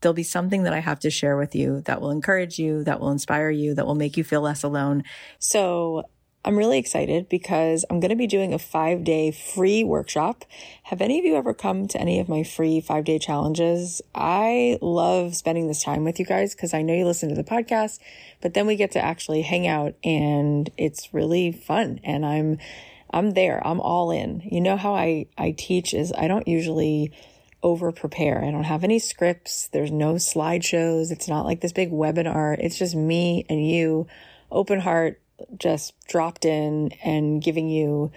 There'll be something that I have to share with you that will encourage you, that will inspire you, that will make you feel less alone. So I'm really excited because I'm going to be doing a five day free workshop. Have any of you ever come to any of my free five day challenges? I love spending this time with you guys because I know you listen to the podcast, but then we get to actually hang out and it's really fun. And I'm, I'm there. I'm all in. You know how I, I teach is I don't usually over prepare. I don't have any scripts. There's no slideshows. It's not like this big webinar. It's just me and you, open heart, just dropped in and giving you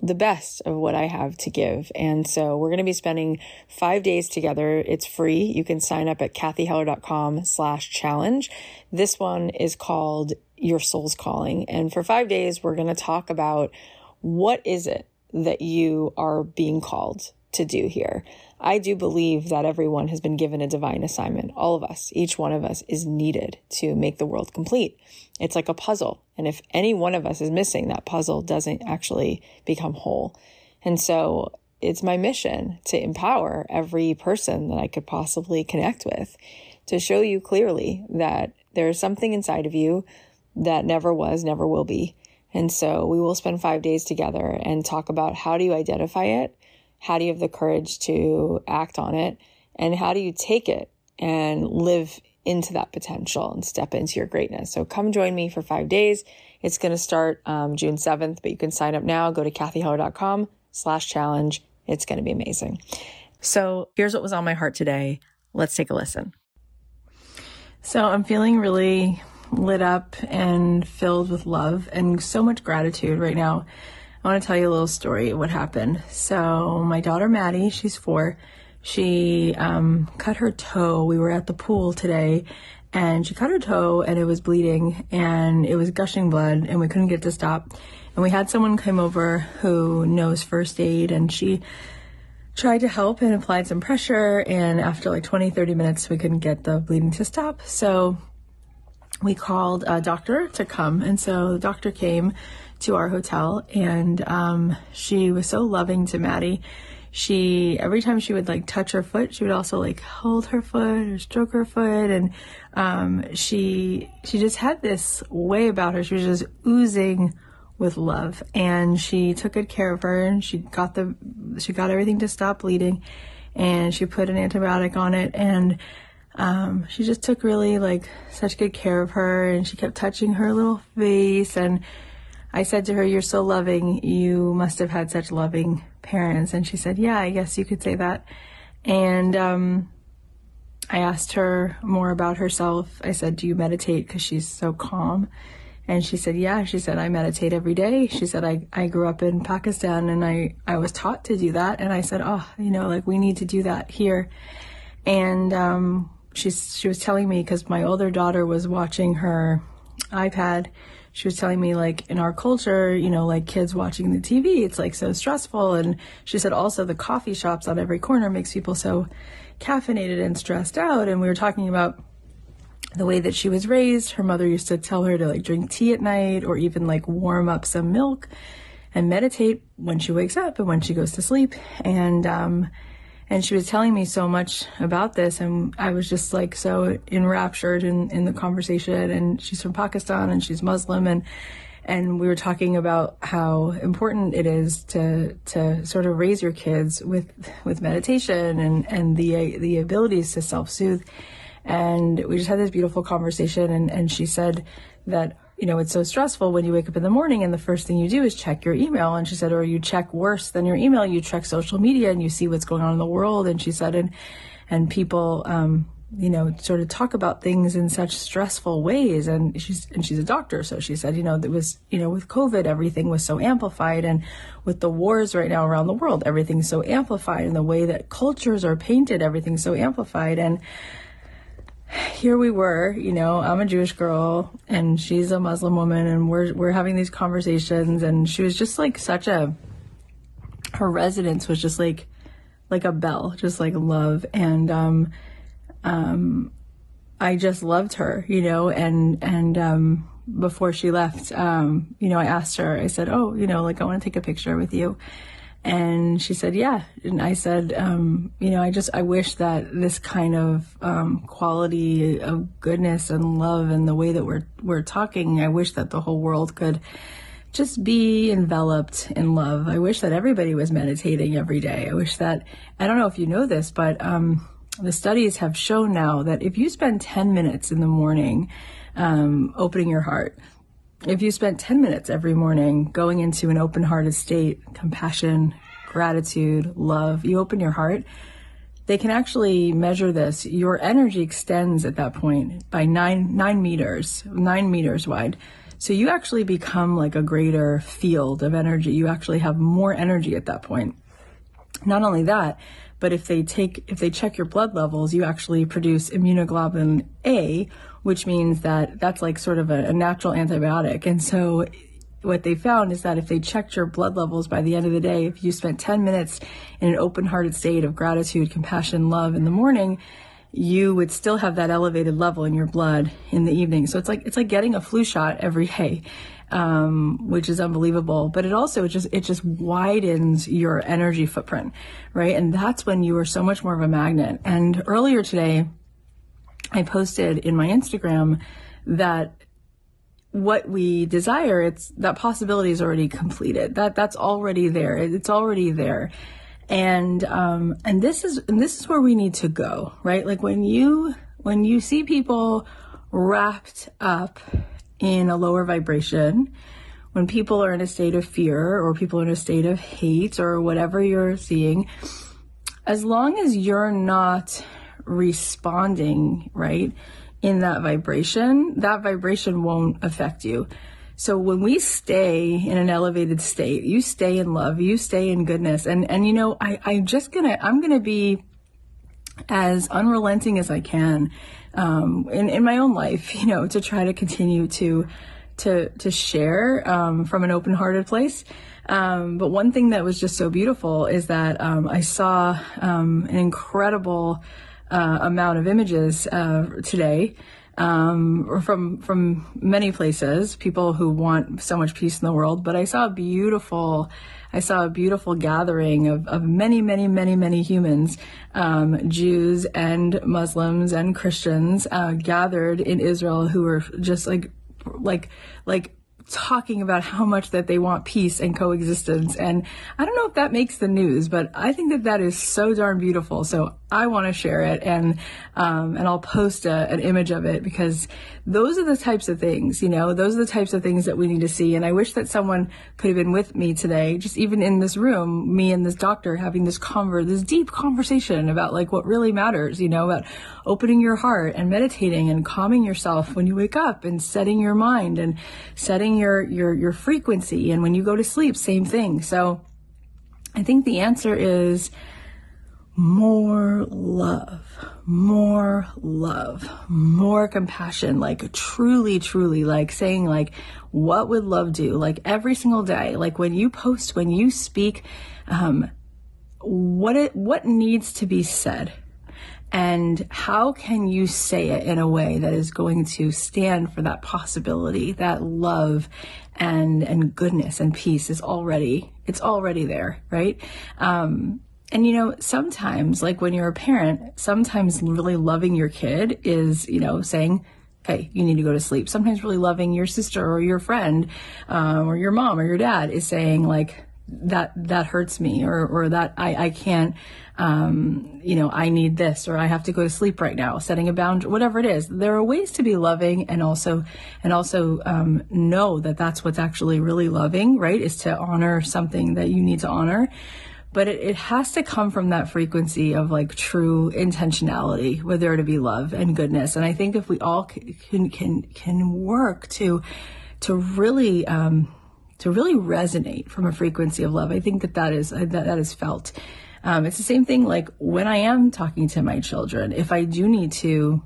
the best of what I have to give. And so we're going to be spending five days together. It's free. You can sign up at cathyheller.com slash challenge. This one is called Your Soul's Calling. And for five days, we're going to talk about what is it that you are being called to do here. I do believe that everyone has been given a divine assignment. All of us, each one of us is needed to make the world complete. It's like a puzzle. And if any one of us is missing, that puzzle doesn't actually become whole. And so it's my mission to empower every person that I could possibly connect with to show you clearly that there's something inside of you that never was, never will be. And so we will spend five days together and talk about how do you identify it? How do you have the courage to act on it? And how do you take it and live into that potential and step into your greatness? So come join me for five days. It's going to start um, June 7th, but you can sign up now. Go to cathyheller.com slash challenge. It's going to be amazing. So here's what was on my heart today. Let's take a listen. So I'm feeling really lit up and filled with love and so much gratitude right now I want to tell you a little story what happened. So, my daughter Maddie, she's four, she um, cut her toe. We were at the pool today, and she cut her toe and it was bleeding and it was gushing blood and we couldn't get it to stop. And we had someone come over who knows first aid and she tried to help and applied some pressure. And after like 20, 30 minutes, we couldn't get the bleeding to stop. So we called a doctor to come. And so the doctor came to our hotel and um, she was so loving to Maddie. She every time she would like touch her foot she would also like hold her foot or stroke her foot. And um, she she just had this way about her. She was just oozing with love. And she took good care of her and she got the she got everything to stop bleeding. And she put an antibiotic on it. And um, she just took really like such good care of her and she kept touching her little face and I said to her, You're so loving. You must have had such loving parents. And she said, Yeah, I guess you could say that. And um, I asked her more about herself. I said, Do you meditate? Because she's so calm. And she said, Yeah. She said, I meditate every day. She said, I, I grew up in Pakistan and I, I was taught to do that. And I said, Oh, you know, like we need to do that here. And um, she, she was telling me because my older daughter was watching her iPad she was telling me like in our culture, you know, like kids watching the TV, it's like so stressful. And she said also the coffee shops on every corner makes people so caffeinated and stressed out. And we were talking about the way that she was raised. Her mother used to tell her to like drink tea at night or even like warm up some milk and meditate when she wakes up and when she goes to sleep. And, um, and she was telling me so much about this and i was just like so enraptured in, in the conversation. And she's from pakistan and she's muslim and and we were talking about how important it is to to sort of raise your kids with with meditation and and the the abilities to self-soothe. And we just had this beautiful conversation and and she said that you know, it's so stressful when you wake up in the morning and the first thing you do is check your email. And she said, or you check worse than your email, you check social media and you see what's going on in the world. And she said, and, and people, um, you know, sort of talk about things in such stressful ways. And she's, and she's a doctor. So she said, you know, there was, you know, with COVID, everything was so amplified. And with the wars right now around the world, everything's so amplified. And the way that cultures are painted, everything's so amplified. And, here we were, you know, I'm a Jewish girl and she's a Muslim woman and we're we're having these conversations and she was just like such a her resonance was just like like a bell, just like love and um um I just loved her, you know, and and um before she left, um, you know, I asked her, I said, Oh, you know, like I want to take a picture with you. And she said, yeah. And I said, um, you know, I just, I wish that this kind of um, quality of goodness and love and the way that we're, we're talking, I wish that the whole world could just be enveloped in love. I wish that everybody was meditating every day. I wish that, I don't know if you know this, but um, the studies have shown now that if you spend 10 minutes in the morning um, opening your heart, if you spent 10 minutes every morning going into an open hearted state, compassion, gratitude, love, you open your heart, they can actually measure this. Your energy extends at that point by nine, nine meters, nine meters wide. So you actually become like a greater field of energy. You actually have more energy at that point. Not only that, but if they take, if they check your blood levels, you actually produce immunoglobulin A, which means that that's like sort of a, a natural antibiotic. And so what they found is that if they checked your blood levels by the end of the day, if you spent 10 minutes in an open hearted state of gratitude, compassion, love in the morning, you would still have that elevated level in your blood in the evening. So it's like, it's like getting a flu shot every day. Um, which is unbelievable, but it also just, it just widens your energy footprint, right? And that's when you are so much more of a magnet. And earlier today, I posted in my Instagram that what we desire, it's that possibility is already completed. That that's already there. It's already there. And um and this is and this is where we need to go, right? Like when you when you see people wrapped up in a lower vibration, when people are in a state of fear or people in a state of hate or whatever you're seeing, as long as you're not responding, right, in that vibration, that vibration won't affect you. So when we stay in an elevated state, you stay in love, you stay in goodness. And, and you know, I, I'm just gonna, I'm gonna be as unrelenting as I can um, in, in my own life, you know, to try to continue to to to share um, from an open-hearted place. Um, but one thing that was just so beautiful is that um, I saw um, an incredible uh, amount of images uh, today um, from from many places. People who want so much peace in the world. But I saw a beautiful. I saw a beautiful gathering of, of many, many, many, many humans, um, Jews and Muslims and Christians, uh, gathered in Israel who were just like, like, like talking about how much that they want peace and coexistence. And I don't know if that makes the news, but I think that that is so darn beautiful. So I want to share it and, um, and I'll post a, an image of it because those are the types of things, you know, those are the types of things that we need to see. And I wish that someone could have been with me today, just even in this room, me and this doctor having this conver, this deep conversation about like what really matters, you know, about opening your heart and meditating and calming yourself when you wake up and setting your mind and setting your, your, your frequency. And when you go to sleep, same thing. So I think the answer is, more love, more love, more compassion, like truly, truly, like saying, like, what would love do? Like every single day, like when you post, when you speak, um, what it, what needs to be said? And how can you say it in a way that is going to stand for that possibility, that love and, and goodness and peace is already, it's already there, right? Um, and you know, sometimes, like when you're a parent, sometimes really loving your kid is, you know, saying, hey, you need to go to sleep. Sometimes really loving your sister or your friend, um, or your mom or your dad is saying like, that, that hurts me or, or that I, I can't, um, you know, I need this or I have to go to sleep right now, setting a boundary, whatever it is. There are ways to be loving and also, and also, um, know that that's what's actually really loving, right? Is to honor something that you need to honor but it, it has to come from that frequency of like true intentionality, with there to be love and goodness. And I think if we all can can can work to to really um, to really resonate from a frequency of love, I think that that is that that is felt. Um, it's the same thing like when I am talking to my children. If I do need to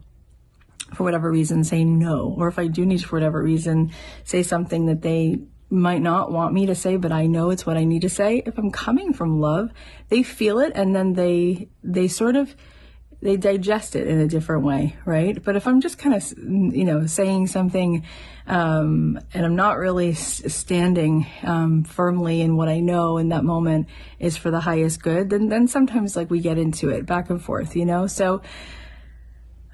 for whatever reason say no, or if I do need to, for whatever reason, say something that they might not want me to say, but I know it's what I need to say. If I'm coming from love, they feel it and then they, they sort of, they digest it in a different way, right? But if I'm just kind of, you know, saying something, um, and I'm not really standing, um, firmly in what I know in that moment is for the highest good, then, then sometimes like we get into it back and forth, you know? So,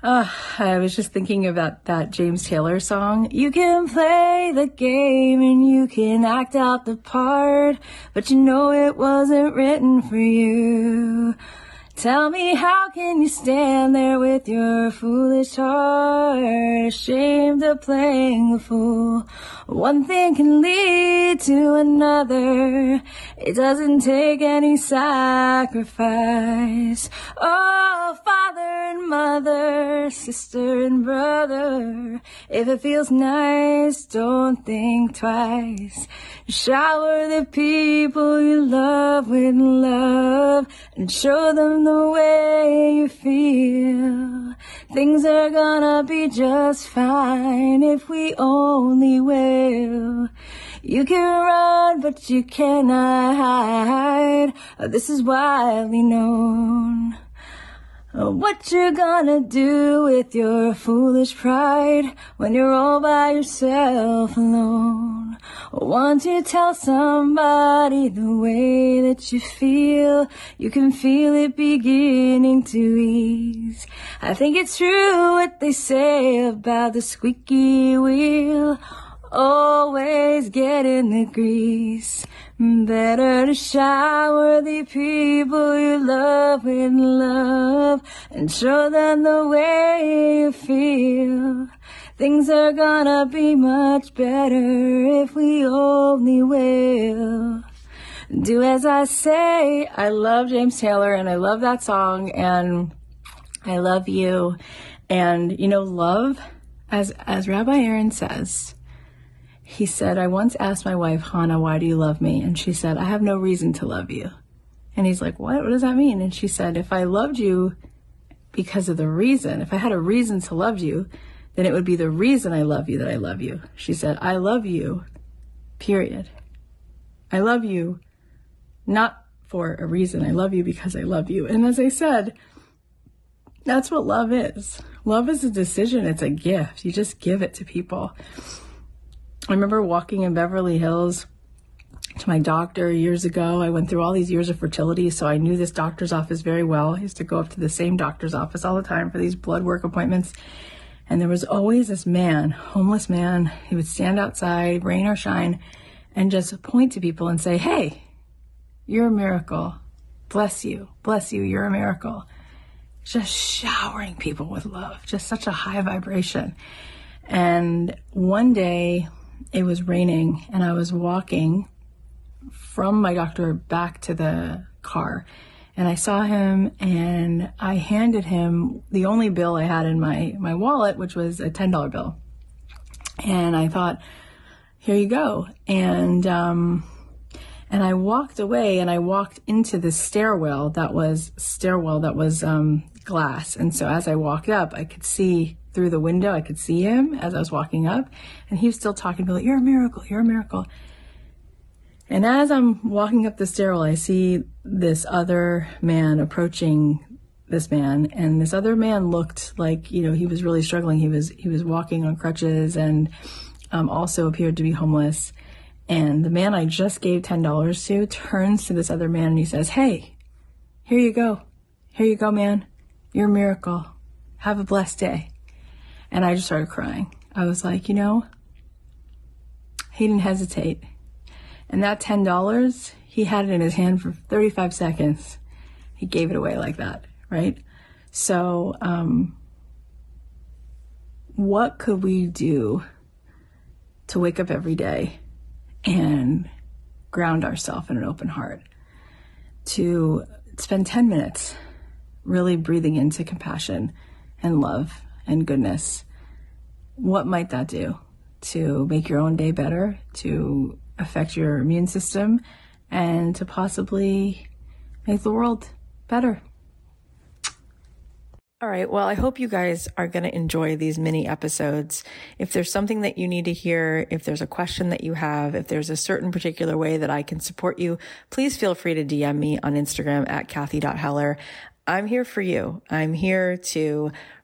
uh, I was just thinking about that James Taylor song. You can play the game and you can act out the part, but you know it wasn't written for you. Tell me how can you stand there with your foolish heart, ashamed of playing the fool? One thing can lead to another. It doesn't take any sacrifice. Oh, father and mother, sister and brother. If it feels nice, don't think twice. Shower the people you love with love and show them the way you feel. Things are gonna be just fine if we only will. You can run, but you cannot hide. This is widely known. Um, what you gonna do with your foolish pride when you're all by yourself alone? Want to tell somebody the way that you feel? You can feel it beginning to ease. I think it's true what they say about the squeaky wheel. Always getting the grease. Better to shower the people you love with love and show them the way you feel. Things are gonna be much better if we only will. Do as I say. I love James Taylor and I love that song and I love you. And you know, love, as, as Rabbi Aaron says, he said, I once asked my wife, Hannah, why do you love me? And she said, I have no reason to love you. And he's like, what? What does that mean? And she said, if I loved you because of the reason. If I had a reason to love you, then it would be the reason I love you that I love you. She said, I love you, period. I love you not for a reason. I love you because I love you. And as I said, that's what love is. Love is a decision, it's a gift. You just give it to people. I remember walking in Beverly Hills to my doctor years ago. I went through all these years of fertility, so I knew this doctor's office very well. I used to go up to the same doctor's office all the time for these blood work appointments. And there was always this man, homeless man. He would stand outside, rain or shine, and just point to people and say, Hey, you're a miracle. Bless you. Bless you. You're a miracle just showering people with love, just such a high vibration. And one day it was raining and I was walking from my doctor back to the car and I saw him and I handed him the only bill I had in my, my wallet, which was a $10 bill. And I thought, here you go. And, um, and I walked away and I walked into the stairwell that was stairwell that was um, glass. And so as I walked up, I could see through the window, I could see him as I was walking up, and he was still talking to me, like, You're a miracle, you're a miracle. And as I'm walking up the stairwell, I see this other man approaching this man, and this other man looked like, you know, he was really struggling. He was he was walking on crutches and um, also appeared to be homeless. And the man I just gave $10 to turns to this other man and he says, Hey, here you go. Here you go, man. You're a miracle. Have a blessed day. And I just started crying. I was like, you know, he didn't hesitate. And that $10, he had it in his hand for 35 seconds. He gave it away like that, right? So, um, what could we do to wake up every day and ground ourselves in an open heart, to spend 10 minutes really breathing into compassion and love and goodness. What might that do to make your own day better, to affect your immune system, and to possibly make the world better? All right. Well, I hope you guys are going to enjoy these mini episodes. If there's something that you need to hear, if there's a question that you have, if there's a certain particular way that I can support you, please feel free to DM me on Instagram at Cathy.Heller. I'm here for you. I'm here to